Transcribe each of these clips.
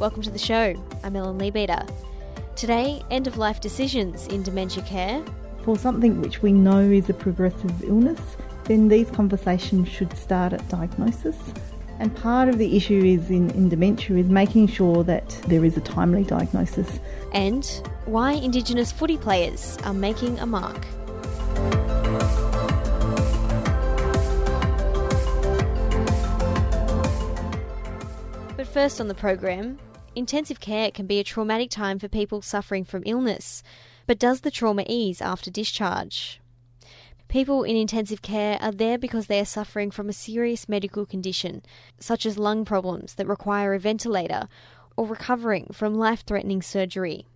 welcome to the show. I'm Ellen Leabeater. Today, end of life decisions in dementia care. For something which we know is a progressive illness, then these conversations should start at diagnosis. And part of the issue is in, in dementia is making sure that there is a timely diagnosis. And why Indigenous footy players are making a mark. But first on the program, intensive care can be a traumatic time for people suffering from illness. But does the trauma ease after discharge? People in intensive care are there because they are suffering from a serious medical condition, such as lung problems that require a ventilator, or recovering from life threatening surgery.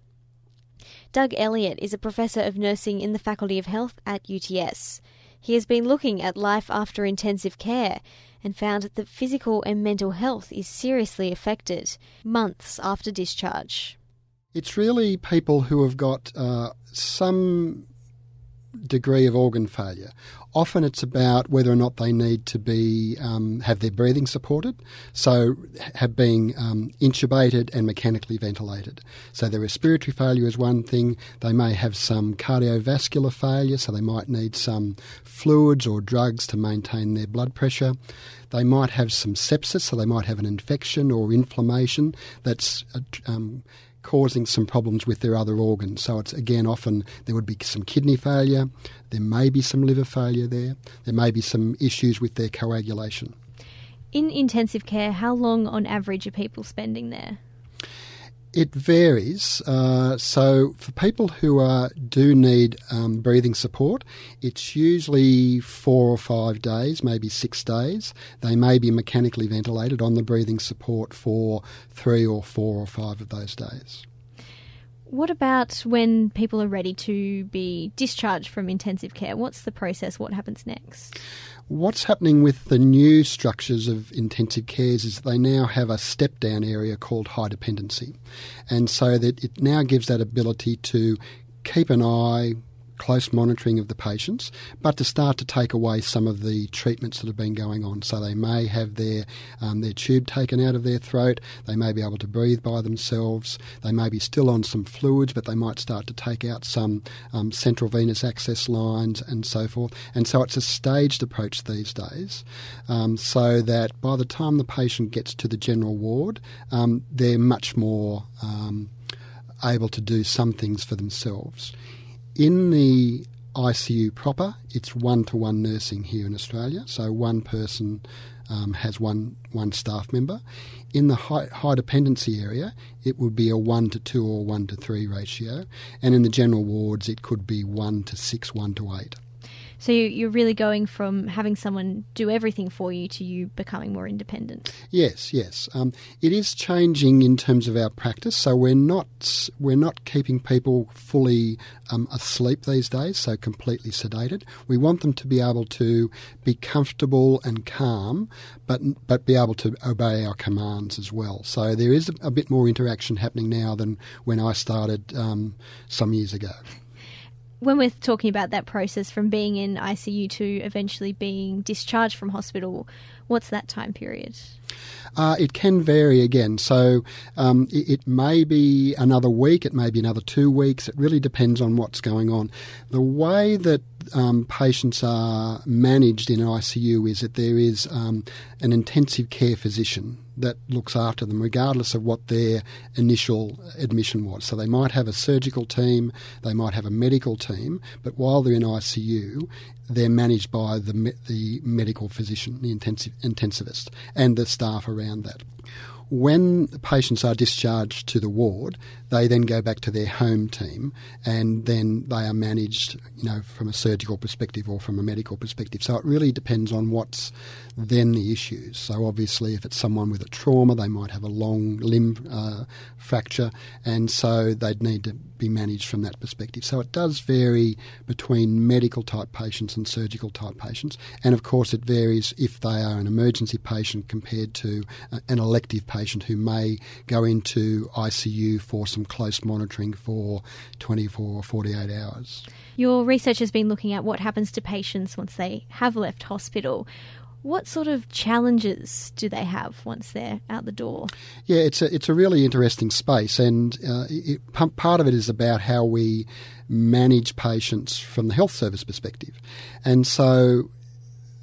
Doug Elliott is a professor of nursing in the Faculty of Health at UTS. He has been looking at life after intensive care and found that physical and mental health is seriously affected months after discharge. It's really people who have got uh, some degree of organ failure. Often it's about whether or not they need to be um, have their breathing supported, so have been um, intubated and mechanically ventilated. So their respiratory failure is one thing. They may have some cardiovascular failure, so they might need some fluids or drugs to maintain their blood pressure. They might have some sepsis, so they might have an infection or inflammation that's uh, um, causing some problems with their other organs. So it's again often there would be some kidney failure, there may be some liver failure there, there may be some issues with their coagulation. In intensive care, how long on average are people spending there? It varies. Uh, so for people who are, do need um, breathing support, it's usually four or five days, maybe six days. They may be mechanically ventilated on the breathing support for three or four or five of those days. What about when people are ready to be discharged from intensive care? What's the process? What happens next? What's happening with the new structures of intensive cares is they now have a step down area called high dependency. And so that it now gives that ability to keep an eye, close monitoring of the patients, but to start to take away some of the treatments that have been going on. So they may have their um, their tube taken out of their throat. They may be able to breathe by themselves. They may be still on some fluids, but they might start to take out some um, central venous access lines and so forth. And so it's a staged approach these days, um, so that by the time the patient gets to the general ward, um, they're much more um, able to do some things for themselves. In the ICU proper, it's one to one nursing here in Australia, so one person um, has one one staff member. In the high, high dependency area, it would be a one to two or one to three ratio, and in the general wards, it could be one to six, one to eight. So you're really going from having someone do everything for you to you becoming more independent. Yes, yes. Um, it is changing in terms of our practice. So we're not we're not keeping people fully um, asleep these days, so completely sedated. We want them to be able to be comfortable and calm, but but be able to obey our commands as well. So there is a, bit more interaction happening now than when I started um, some years ago when we're talking about that process from being in ICU to eventually being discharged from hospital, what's that time period? Uh, it can vary again. So um, it, it, may be another week, it may be another two weeks. It really depends on what's going on. The way that um, patients are managed in ICU is that there is um, an intensive care physician that looks after them, regardless of what their initial admission was. So they might have a surgical team, they might have a medical team, but while they're in ICU, they're managed by the the medical physician, the intensive intensivist, and the staff around that. When patients are discharged to the ward, they then go back to their home team, and then they are managed, you know, from a surgical perspective or from a medical perspective. So it really depends on what's then the issues. So obviously, if it's someone with a trauma, they might have a long limb uh, fracture, and so they'd need to be managed from that perspective. So it does vary between medical type patients and surgical type patients, and of course, it varies if they are an emergency patient compared to uh, an elective patient who may go into ICU for some close monitoring for 24 or 48 hours. Your research has been looking at what happens to patients once they have left hospital. What sort of challenges do they have once they're out the door? Yeah, it's a it's a really interesting space, and uh, it, part of it is about how we manage patients from the health service perspective, and so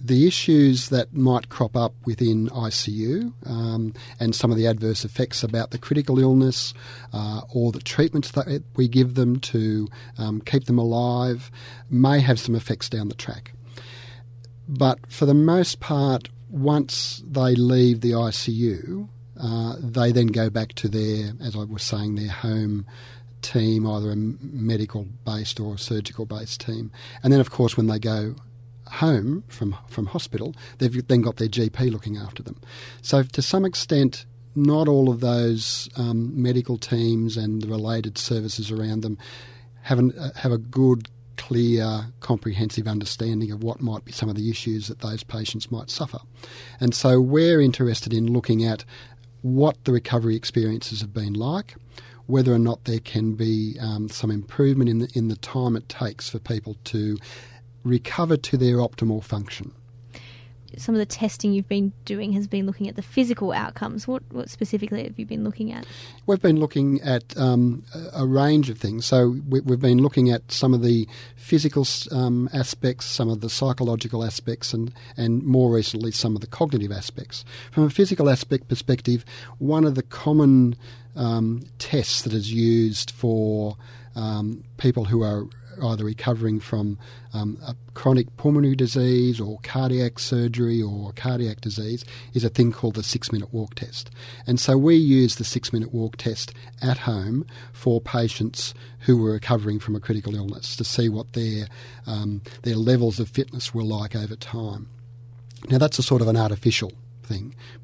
the issues that might crop up within ICU um, and some of the adverse effects about the critical illness uh, or the treatments that we give them to um, keep them alive may have some effects down the track. But for the most part, once they leave the ICU, uh, they then go back to their, as I was saying, their home team, either a medical based or a surgical based team. And then, of course, when they go home from from hospital, they've then got their GP looking after them. So to some extent, not all of those um, medical teams and the related services around them have an, uh, have a good clear, comprehensive understanding of what might be some of the issues that those patients might suffer. And so we're interested in looking at what the recovery experiences have been like, whether or not there can be um, some improvement in the, in the time it takes for people to recover to their optimal function some of the testing you've been doing has been looking at the physical outcomes. What, what specifically have you been looking at? We've been looking at um, a, range of things. So we, have been looking at some of the physical um, aspects, some of the psychological aspects, and, and more recently some of the cognitive aspects. From a physical aspect perspective, one of the common um, tests that is used for um, people who are either recovering from um, a chronic pulmonary disease or cardiac surgery or cardiac disease is a thing called the six minute walk test. And so we use the six minute walk test at home for patients who were recovering from a critical illness to see what their, um, their levels of fitness were like over time. Now, that's a sort of an artificial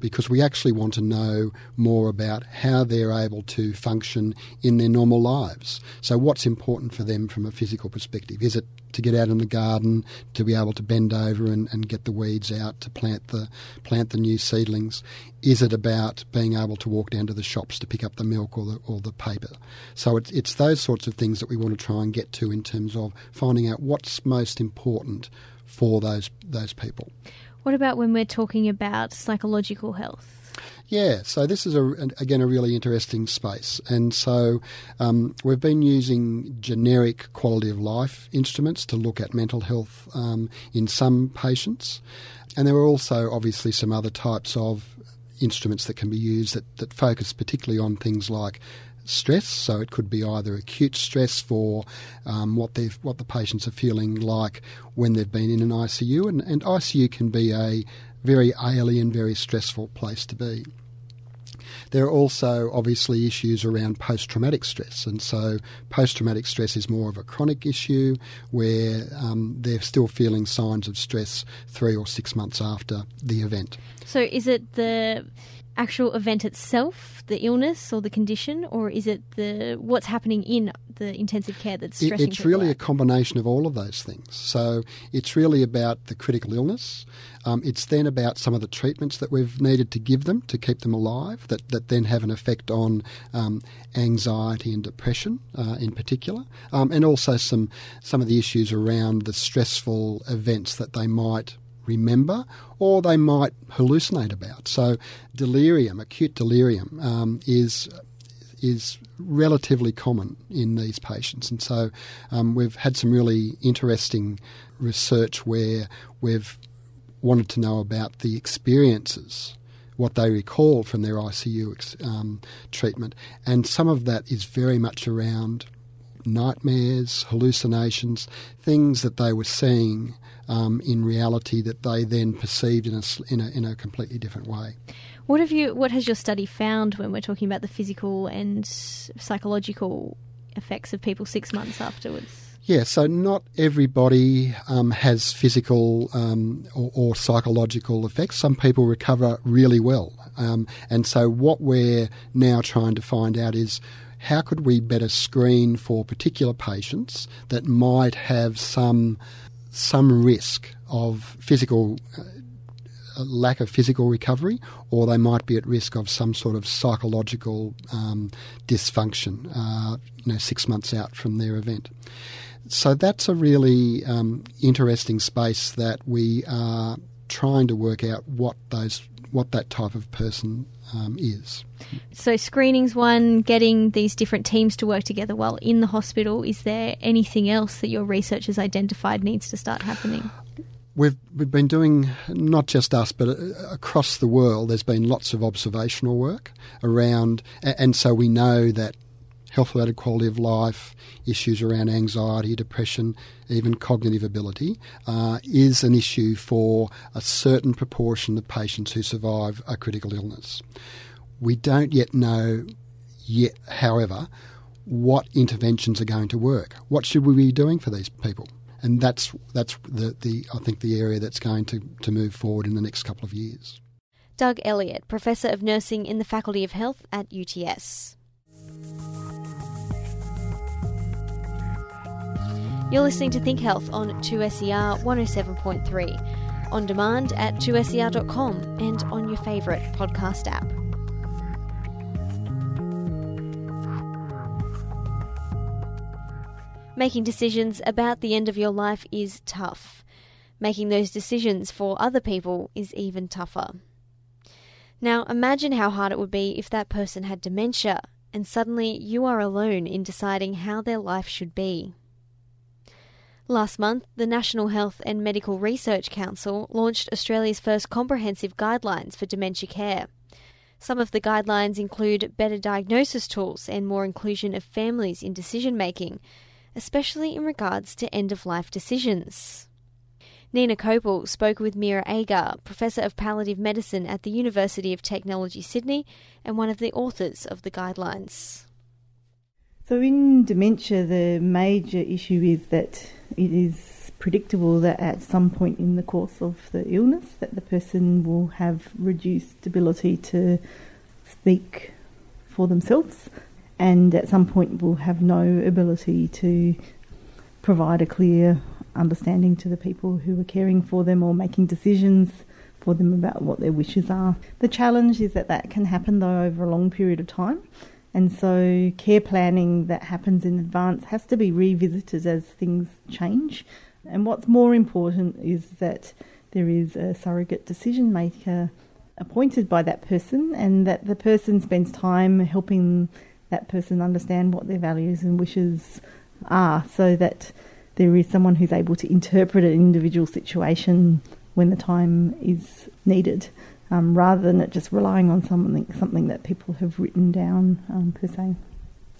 because we actually want to know more about how they're able to function in their normal lives. So, what's important for them from a physical perspective? Is it to get out in the garden, to be able to bend over and, and get the weeds out, to plant the plant the new seedlings? Is it about being able to walk down to the shops to pick up the milk or the, or the paper? So it's, it's those sorts of things that we want to try and get to in terms of finding out what's most important for those those people. What about when we're talking about psychological health? Yeah, so this is a, again a really interesting space, and so um, we've been using generic quality of life instruments to look at mental health um, in some patients, and there are also obviously some other types of instruments that can be used that, that focus particularly on things like stress. So it could be either acute stress for um, what they what the patients are feeling like when they've been in an ICU, and, and ICU can be a very alien, very stressful place to be. There are also obviously issues around post traumatic stress, and so post traumatic stress is more of a chronic issue where um, they're still feeling signs of stress three or six months after the event. So, is it the actual event itself, the illness or the condition, or is it the what's happening in the intensive care that's stressing? It's really out? a combination of all of those things. So it's really about the critical illness. Um, it's then about some of the treatments that we've needed to give them to keep them alive, that, that then have an effect on um, anxiety and depression uh, in particular, um, and also some some of the issues around the stressful events that they might remember or they might hallucinate about. So, delirium, acute delirium, um, is is relatively common in these patients, and so um, we've had some really interesting research where we've wanted to know about the experiences what they recall from their ICU um, treatment. And some of that is very much around nightmares, hallucinations, things that they were seeing um, in reality that they then perceived in a, in a, in a completely different way. What have you? What has your study found when we're talking about the physical and psychological effects of people six months afterwards? Yeah, so not everybody um, has physical um, or, or, psychological effects. Some people recover really well. Um, and so, what we're now trying to find out is how could we better screen for particular patients that might have some some risk of physical uh, lack of physical recovery, or they might be at risk of some sort of psychological um, dysfunction. Uh, you know, six months out from their event so that's a really um, interesting space that we are trying to work out what those what that type of person um, is. So screening's one, getting these different teams to work together while in the hospital. Is there anything else that your research has identified needs to start happening? We've we've been doing not just us, but uh, across the world. There's been lots of observational work around, and so we know that health related quality of life, issues around anxiety, depression, even cognitive ability, uh, is an issue for a certain proportion of patients who survive a critical illness. We don't yet know, yet, however, what interventions are going to work. What should we be doing for these people? And that's that's the, the I think the area that's going to, to move forward in the next couple of years. Doug Elliott, Professor of Nursing in the Faculty of Health at UTS. You're listening to Think Health on 2SER 107.3, on demand at 2SER.com and on your favourite podcast app. Making decisions about the end of your life is tough. Making those decisions for other people is even tougher. Now, imagine how hard it would be if that person had dementia and suddenly you are alone in deciding how their life should be. Last month, the National Health and Medical Research Council launched Australia's first comprehensive guidelines for dementia care. Some of the guidelines include better diagnosis tools and more inclusion of families in decision making, especially in regards to end of life decisions. Nina Kopel spoke with Meera Agar, Professor of Palliative Medicine at the University of Technology Sydney and one of the authors of the guidelines. So, in dementia, the major issue is that it is predictable that at some point in the course of the illness that the person will have reduced ability to speak for themselves and at some point will have no ability to provide a clear understanding to the people who are caring for them or making decisions for them about what their wishes are. The challenge is that that can happen though over a long period of time and so, care planning that happens in advance has to be revisited as things change. And what's more important is that there is a surrogate decision maker appointed by that person, and that the person spends time helping that person understand what their values and wishes are, so that there is someone who's able to interpret an individual situation when the time is needed um, rather than it just relying on something something that people have written down um, per se.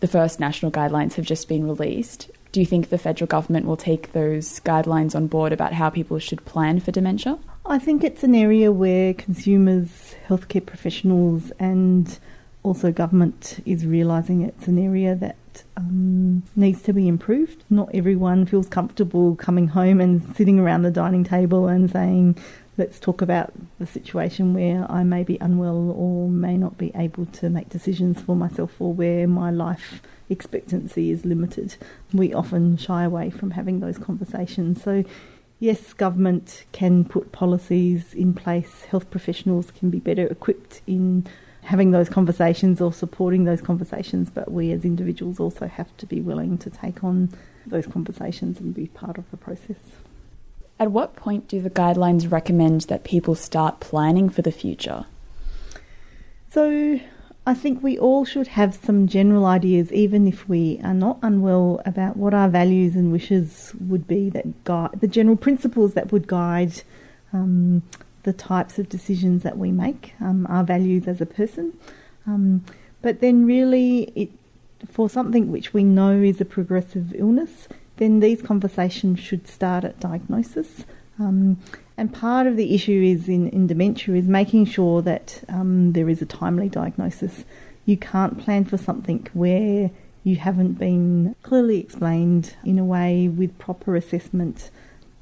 The first national guidelines have just been released. Do you think the federal government will take those guidelines on board about how people should plan for dementia? I think it's an area where consumers, healthcare professionals, and also government is realising it's an area that um, needs to be improved. Not everyone feels comfortable coming home and sitting around the dining table and saying, let's talk about the situation where I may be unwell or may not be able to make decisions for myself or where my life expectancy is limited. We often shy away from having those conversations. So, yes, government can put policies in place, health professionals can be better equipped in having those conversations or supporting those conversations, but we as individuals also have to be willing to take on those conversations and be part of the process. At what point do the guidelines recommend that people start planning for the future? So, I think we all should have some general ideas, even if we are not unwell, about what our values and wishes would be that guide the general principles that would guide um, the types of decisions that we make, um, our values as a person. Um, but then, really, it, for something which we know is a progressive illness, then these conversations should start at diagnosis. Um, And part of the issue is in, in dementia is making sure that um, there is a timely diagnosis. You can't plan for something where you haven't been clearly explained in a way with proper assessment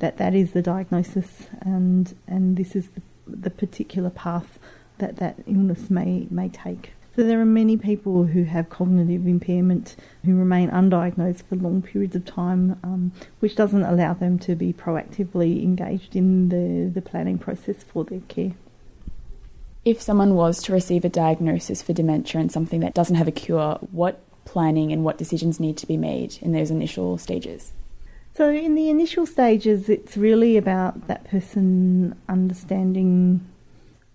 that that is the diagnosis and and this is the, the particular path that that illness may may take. So there are many people who have cognitive impairment who remain undiagnosed for long periods of time, um, which doesn't allow them to be proactively engaged in the, the planning process for their care. If someone was to receive a diagnosis for dementia and something that doesn't have a cure, what planning and what decisions need to be made in those initial stages? So, in the initial stages, it's really about that person understanding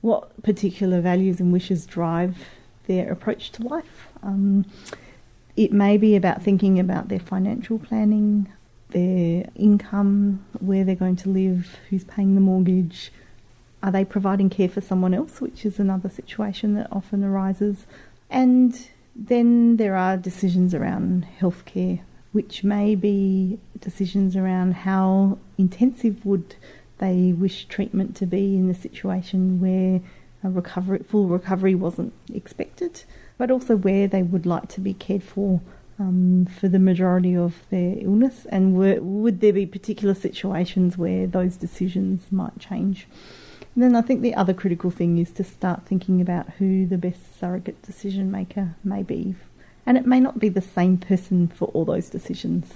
what particular values and wishes drive their approach to life. Um, it may be about thinking about their financial planning, their income, where they're going to live, who's paying the mortgage, are they providing care for someone else, which is another situation that often arises. And then there are decisions around healthcare, which may be decisions around how intensive would they wish treatment to be in a situation where a recovery, full recovery wasn't expected, but also where they would like to be cared for um, for the majority of their illness, and were, would there be particular situations where those decisions might change? And then I think the other critical thing is to start thinking about who the best surrogate decision maker may be. And it may not be the same person for all those decisions.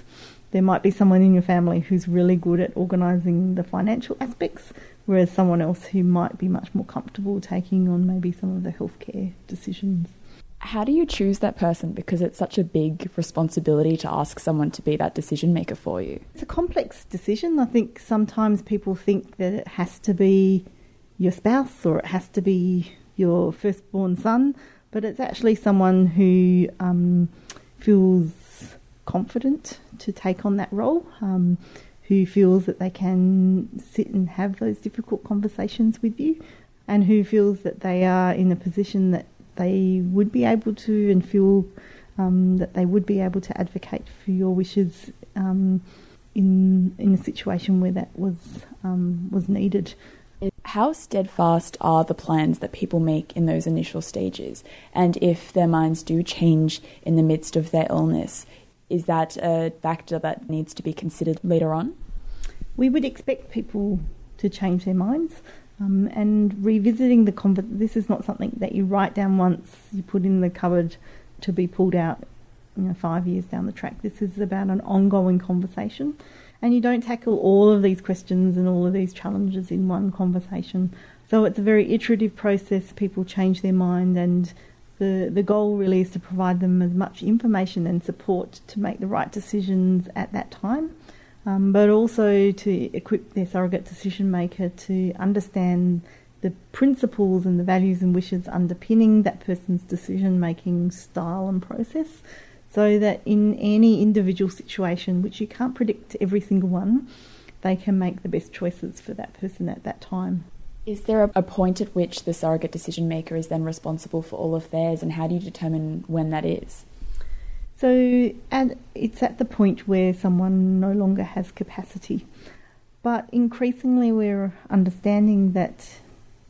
There might be someone in your family who's really good at organising the financial aspects, whereas someone else who might be much more comfortable taking on maybe some of the healthcare decisions. How do you choose that person? Because it's such a big responsibility to ask someone to be that decision maker for you. It's a complex decision. I think sometimes people think that it has to be your spouse or it has to be your firstborn son, but it's actually someone who um, feels confident to take on that role. Um, who feels that they can sit and have those difficult conversations with you, and who feels that they are in a position that they would be able to and feel um, that they would be able to advocate for your wishes um, in in a situation where that was um, was needed. How steadfast are the plans that people make in those initial stages? And if their minds do change in the midst of their illness, is that a factor that needs to be considered later on? We would expect people to change their minds. Um, and revisiting the conversation, this is not something that you write down once, you put in the cupboard to be pulled out you know, five years down the track. This is about an ongoing conversation. And you don't tackle all of these questions and all of these challenges in one conversation. So it's a very iterative process. People change their mind and the, the goal really is to provide them as much information and support to make the right decisions at that time, um, but also to equip their surrogate decision maker to understand the principles and the values and wishes underpinning that person's decision making style and process so that in any individual situation, which you can't predict every single one, they can make the best choices for that person at that time. Is there a, point at which the surrogate decision maker is then responsible for all affairs, and how do you determine when that is? So, and it's at the point where someone no longer has capacity. But increasingly, we're understanding that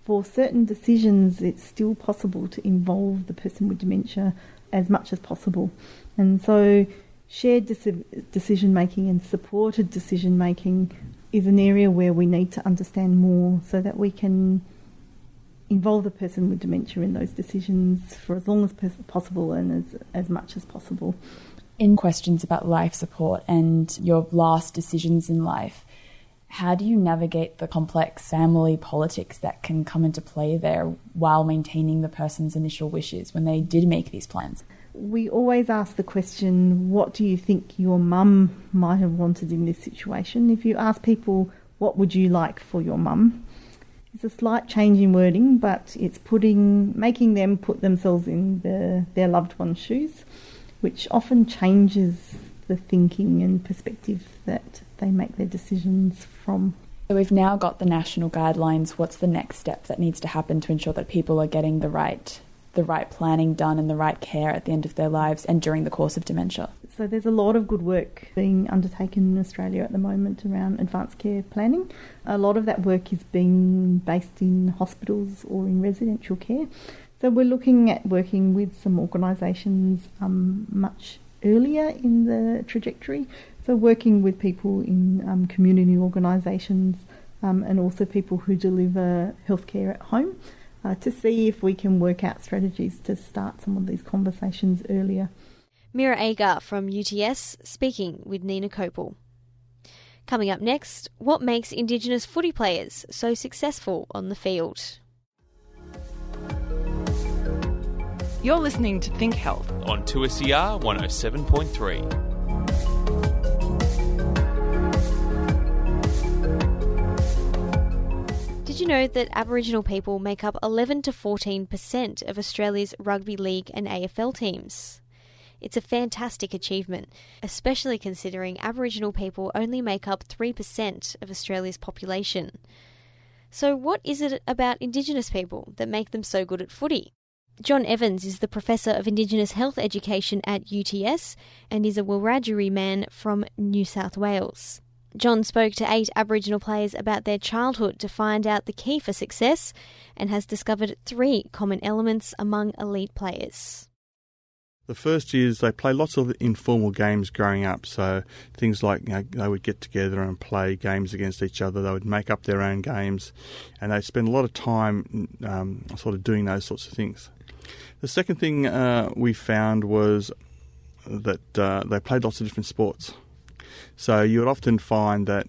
for certain decisions, it's still possible to involve the person with dementia as much as possible. And so, shared decision making and supported decision making is an area where we need to understand more so that we can involve the person with dementia in those decisions for as long as possible and as, as much as possible. In questions about life support and your last decisions in life, how do you navigate the complex family politics that can come into play there while maintaining the person's initial wishes when they did make these plans? We always ask the question, what do you think your mum might have wanted in this situation? If you ask people, what would you like for your mum? It's a slight change in wording, but it's putting, making them put themselves in the, their loved one's shoes, which often changes the thinking and perspective that they make their decisions from. So we've now got the national guidelines. What's the next step that needs to happen to ensure that people are getting the right the right planning done and the right care at the end of their lives and during the course of dementia. So there's a lot of good work being undertaken in Australia at the moment around advanced care planning. A lot of that work is being based in hospitals or in residential care. So we're looking at working with some organisations um, much earlier in the trajectory. So working with people in um, community organisations um, and also people who deliver healthcare at home uh, to see if we can work out strategies to start some of these conversations earlier. Meera Agar from UTS speaking with Nina Copel. Coming up next, what makes Indigenous footy players so successful on the field? You're listening to Think Health on 2SER 107.3. Did you know that Aboriginal people make up 11 to 14% of Australia's rugby league and AFL teams? It's a fantastic achievement, especially considering Aboriginal people only make up 3% of Australia's population. So, what is it about Indigenous people that make them so good at footy? John Evans is the Professor of Indigenous Health Education at UTS and is a Wiradjuri man from New South Wales. John spoke to eight Aboriginal players about their childhood to find out the key for success and has discovered three common elements among elite players. The first is they play lots of informal games growing up. So things like you know, they would get together and play games against each other. They would make up their own games, and they spend a lot of time um, sort of doing those sorts of things. The second thing uh, we found was that uh, they played lots of different sports. So you would often find that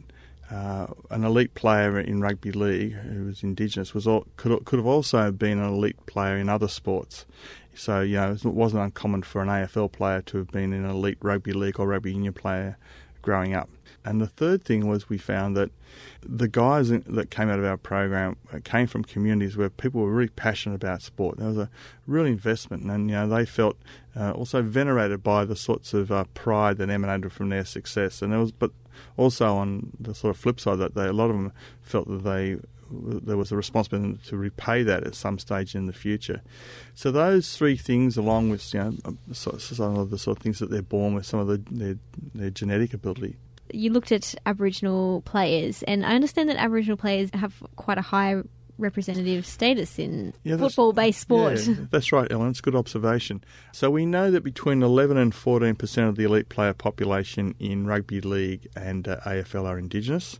uh, an elite player in rugby league who was Indigenous was all, could could have also been an elite player in other sports. So you know it wasn't uncommon for an AFL player to have been an elite rugby league or rugby union player growing up. And the third thing was we found that the guys that came out of our program came from communities where people were really passionate about sport. There was a real investment, and you know they felt uh, also venerated by the sorts of uh, pride that emanated from their success. And there was, but also on the sort of flip side, that they, a lot of them felt that they there was a responsibility to repay that at some stage in the future. So those three things, along with you know some of the sort of things that they're born with, some of the, their, their genetic ability, you looked at Aboriginal players, and I understand that Aboriginal players have quite a high representative status in yeah, football based sport. Yeah, that's right, Ellen. It's a good observation. So we know that between 11 and 14% of the elite player population in rugby league and uh, AFL are Indigenous.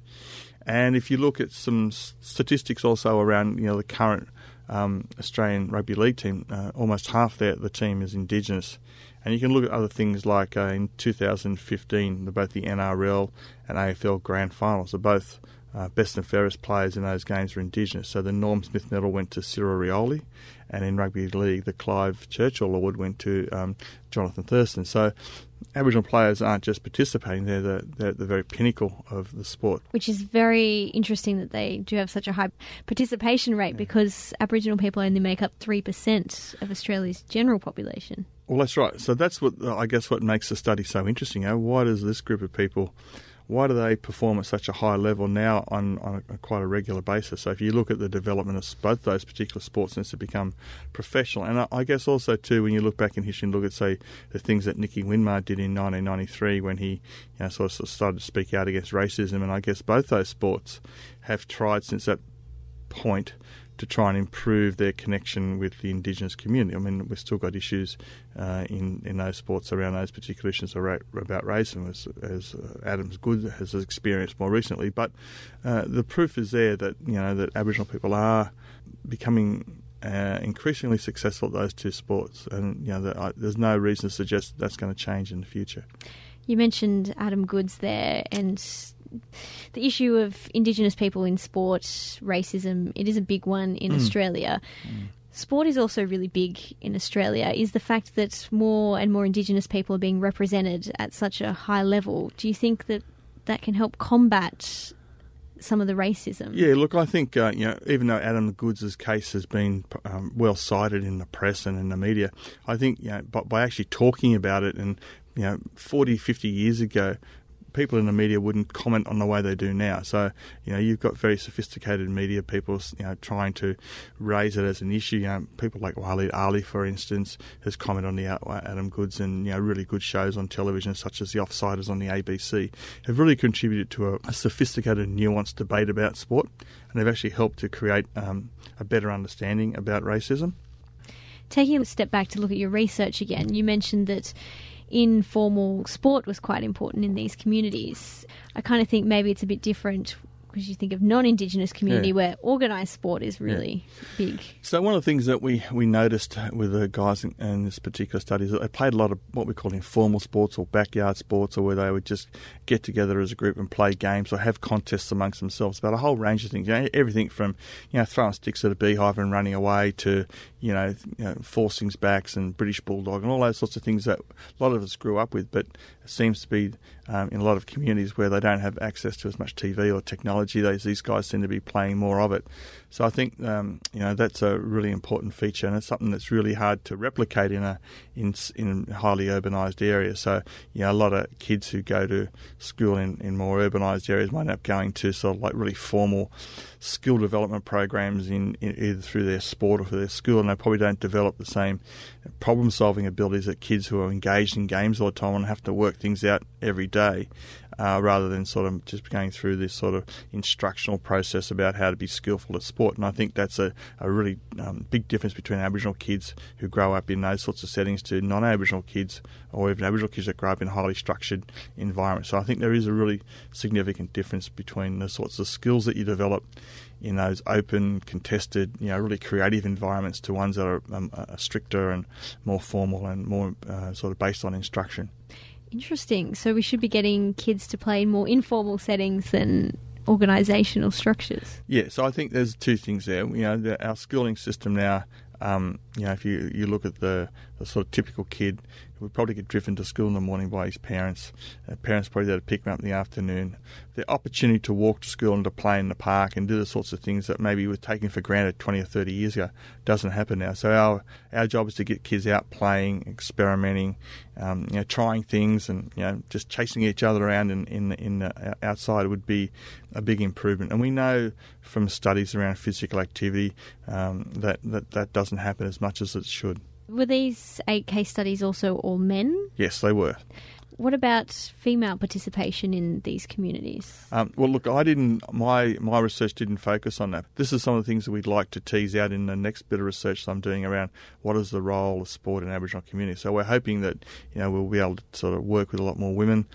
And if you look at some statistics also around you know the current um, Australian rugby league team, uh, almost half the, the team is Indigenous. And you can look at other things like uh, in 2015, both the NRL and AFL grand finals are both uh, best and fairest players in those games were Indigenous. So the Norm Smith medal went to Cyril Rioli, and in rugby league, the Clive Churchill Award went to um, Johnathan Thurston. So Aboriginal players aren't just participating; they're the they're the very pinnacle of the sport. Which is very interesting that they do have such a high participation rate yeah. because Aboriginal people only make up three percent of Australia's general population. Well, that's right. So that's what I guess what makes the study so interesting. You know, why does this group of people why do they perform at such a high level now on, on a, quite a regular basis? So if you look at the development of both those particular sports since they become professional, and I, I, guess also too when you look back in history and look at say the things that Nicky Winmar did in 1993 when he you know, sort of started to speak out against racism, and I guess both those sports have tried since that point to try and improve their connection with the Indigenous community. I mean, we've still got issues uh, in in those sports around those particular issues about racism, as, as uh, Adam Goodes has experienced more recently. But uh, the proof is there that you know that Aboriginal people are becoming uh, increasingly successful at those two sports, and you know that, uh, there's no reason to suggest that's going to change in the future. You mentioned Adam Goodes there, and the issue of Indigenous people in sport, racism, it is a big one in mm. Australia. Mm. Sport is also really big in Australia. Is the fact that more and more Indigenous people are being represented at such a high level? Do you think that that can help combat some of the racism? Yeah, look, I think uh, you know, even though Adam Goodes' case has been um, well cited in the press and in the media, I think you know, by, by actually talking about it and you know, 40, 50 years ago, people in the media wouldn't comment on the way they do now. So you know you've got very sophisticated media people you know trying to raise it as an issue. You know people like Waleed Aly, for instance, has commented on the Adam Goodes and you know really good shows on television such as The Offsiders on the ABC have really contributed to a, a sophisticated, nuanced debate about sport, and they've actually helped to create um, a better understanding about racism. Taking a step back to look at your research again, you mentioned that informal sport was quite important in these communities. I kind of think maybe it's a bit different because you think of non-indigenous community yeah. where organised sport is really yeah. big. So one of the things that we, we noticed with the guys in, in, this particular study is that they played a lot of what we call informal sports or backyard sports, or where they would just get together as a group and play games or have contests amongst themselves about a whole range of things. You know, everything from you know throwing sticks at a beehive and running away to you know, you know backs and British bulldog and all those sorts of things that a lot of us grew up with, but it seems to be um, in a lot of communities where they don't have access to as much TV or technology. These these guys seem to be playing more of it. So I think um, you know that's a really important feature, and it's something that's really hard to replicate in a in in highly urbanised areas. So you know a lot of kids who go to school in, in more urbanised areas might end up going to sort of like really formal skill development programs in, in either through their sport or for their school, and they probably don't develop the same problem solving abilities that kids who are engaged in games all the time and have to work things out every day uh, rather than sort of just going through this sort of instructional process about how to be skillful at sport. And I think that's a, a really um, big difference between Aboriginal kids who grow up in those sorts of settings to non Aboriginal kids or even Aboriginal kids that grow up in highly structured environments. So I think there is a really significant difference between the sorts of skills that you develop in those open, contested, you know, really creative environments to ones that are um, stricter and more formal and more uh, sort of based on instruction. Interesting. So we should be getting kids to play in more informal settings than organisational structures. Yeah, so I think there's two things there. You know, the, our schooling system now. Um, you know, if you you look at the, the sort of typical kid who would probably get driven to school in the morning by his parents. Uh, parents probably there to pick him up in the afternoon. The opportunity to walk to school and to play in the park and do the sorts of things that maybe were taken for granted 20 or 30 years ago doesn't happen now. So our our job is to get kids out playing, experimenting, um, you know, trying things, and you know, just chasing each other around in in, in the outside would be a big improvement. And we know from studies around physical activity um, that, that that doesn't happen as much as it should. Were these eight case studies also all men? Yes, they were. What about female participation in these communities? Um, well, look, I didn't. My my research didn't focus on that. This is some of the things that we'd like to tease out in the next bit of research that I'm doing around what is the role of sport in Aboriginal communities. So we're hoping that you know we'll be able to sort of work with a lot more women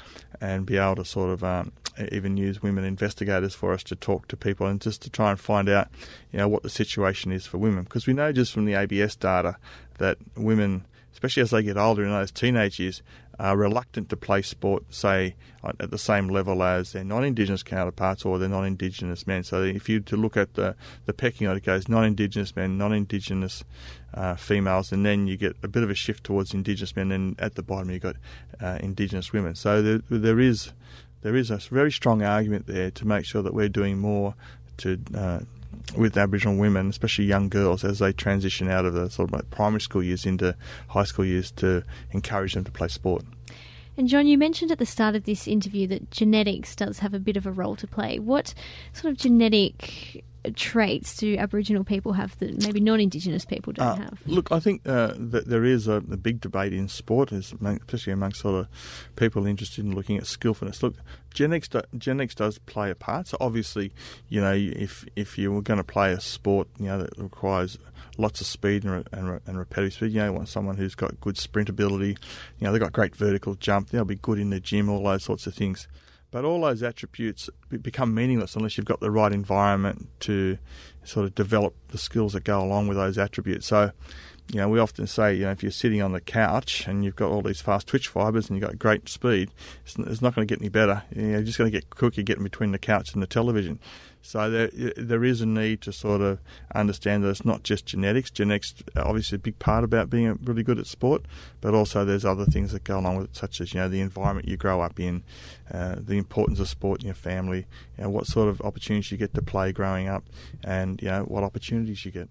and be able to sort of um, even use women investigators for us to talk to people and just to try and find out you know what the situation is for women because we know just from the ABS data that women especially as they get older in those teenage years, are reluctant to play sport, say, at the same level as their non-Indigenous counterparts or their non-Indigenous men. So if you to look at the, the pecking order, it goes non-Indigenous men, non-Indigenous uh, females, and then you get a bit of a shift towards Indigenous men, and at the bottom you've got uh, Indigenous women. So there, there is there is a very strong argument there to make sure that we're doing more to uh, with Aboriginal women, especially young girls, as they transition out of the sort of like primary school years into high school years to encourage them to play sport. And John, you mentioned at the start of this interview that genetics does have a bit of a role to play. What sort of genetic traits do Aboriginal people have that maybe non-Indigenous people don't uh, have? Look, I think uh, that there is a, a, big debate in sport, especially amongst sort of people interested in looking at skillfulness. Look, genetics, do, genetics does play a part. So obviously, you know, if if you were going to play a sport, you know, that requires lots of speed and, and, and repetitive speed, you know, you want someone who's got good sprint ability. You know, they've got great vertical jump. They'll be good in the gym. All those sorts of things. But all those attributes become meaningless unless you've got the right environment to sort of develop the skills that go along with those attributes. So, you know, we often say, you know, if you're sitting on the couch and you've got all these fast twitch fibers and you've got great speed, it's, not going to get any better. You're just going to get quicker getting between the couch and the television. So there, there is a need to sort of understand that it's not just genetics. Genetics obviously a big part about being really good at sport, but also there's other things that go along with it, such as you know the environment you grow up in, uh, the importance of sport in your family, you know, what sort of opportunities you get to play growing up, and you know what opportunities you get.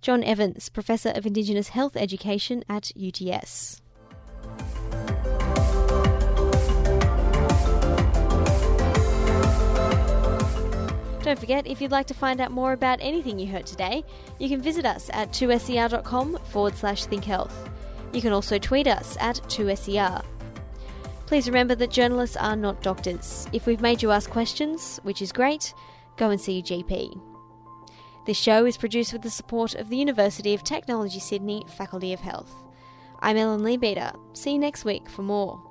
John Evans, Professor of Indigenous Health Education at UTS. Don't forget, if you'd like to find out more about anything you heard today, you can visit us at 2ser.com forward slash thinkhealth. You can also tweet us at 2ser. Please remember that journalists are not doctors. If we've made you ask questions, which is great, go and see your GP. This show is produced with the support of the University of Technology Sydney Faculty of Health. I'm Ellen Leabeater. See you next week for more.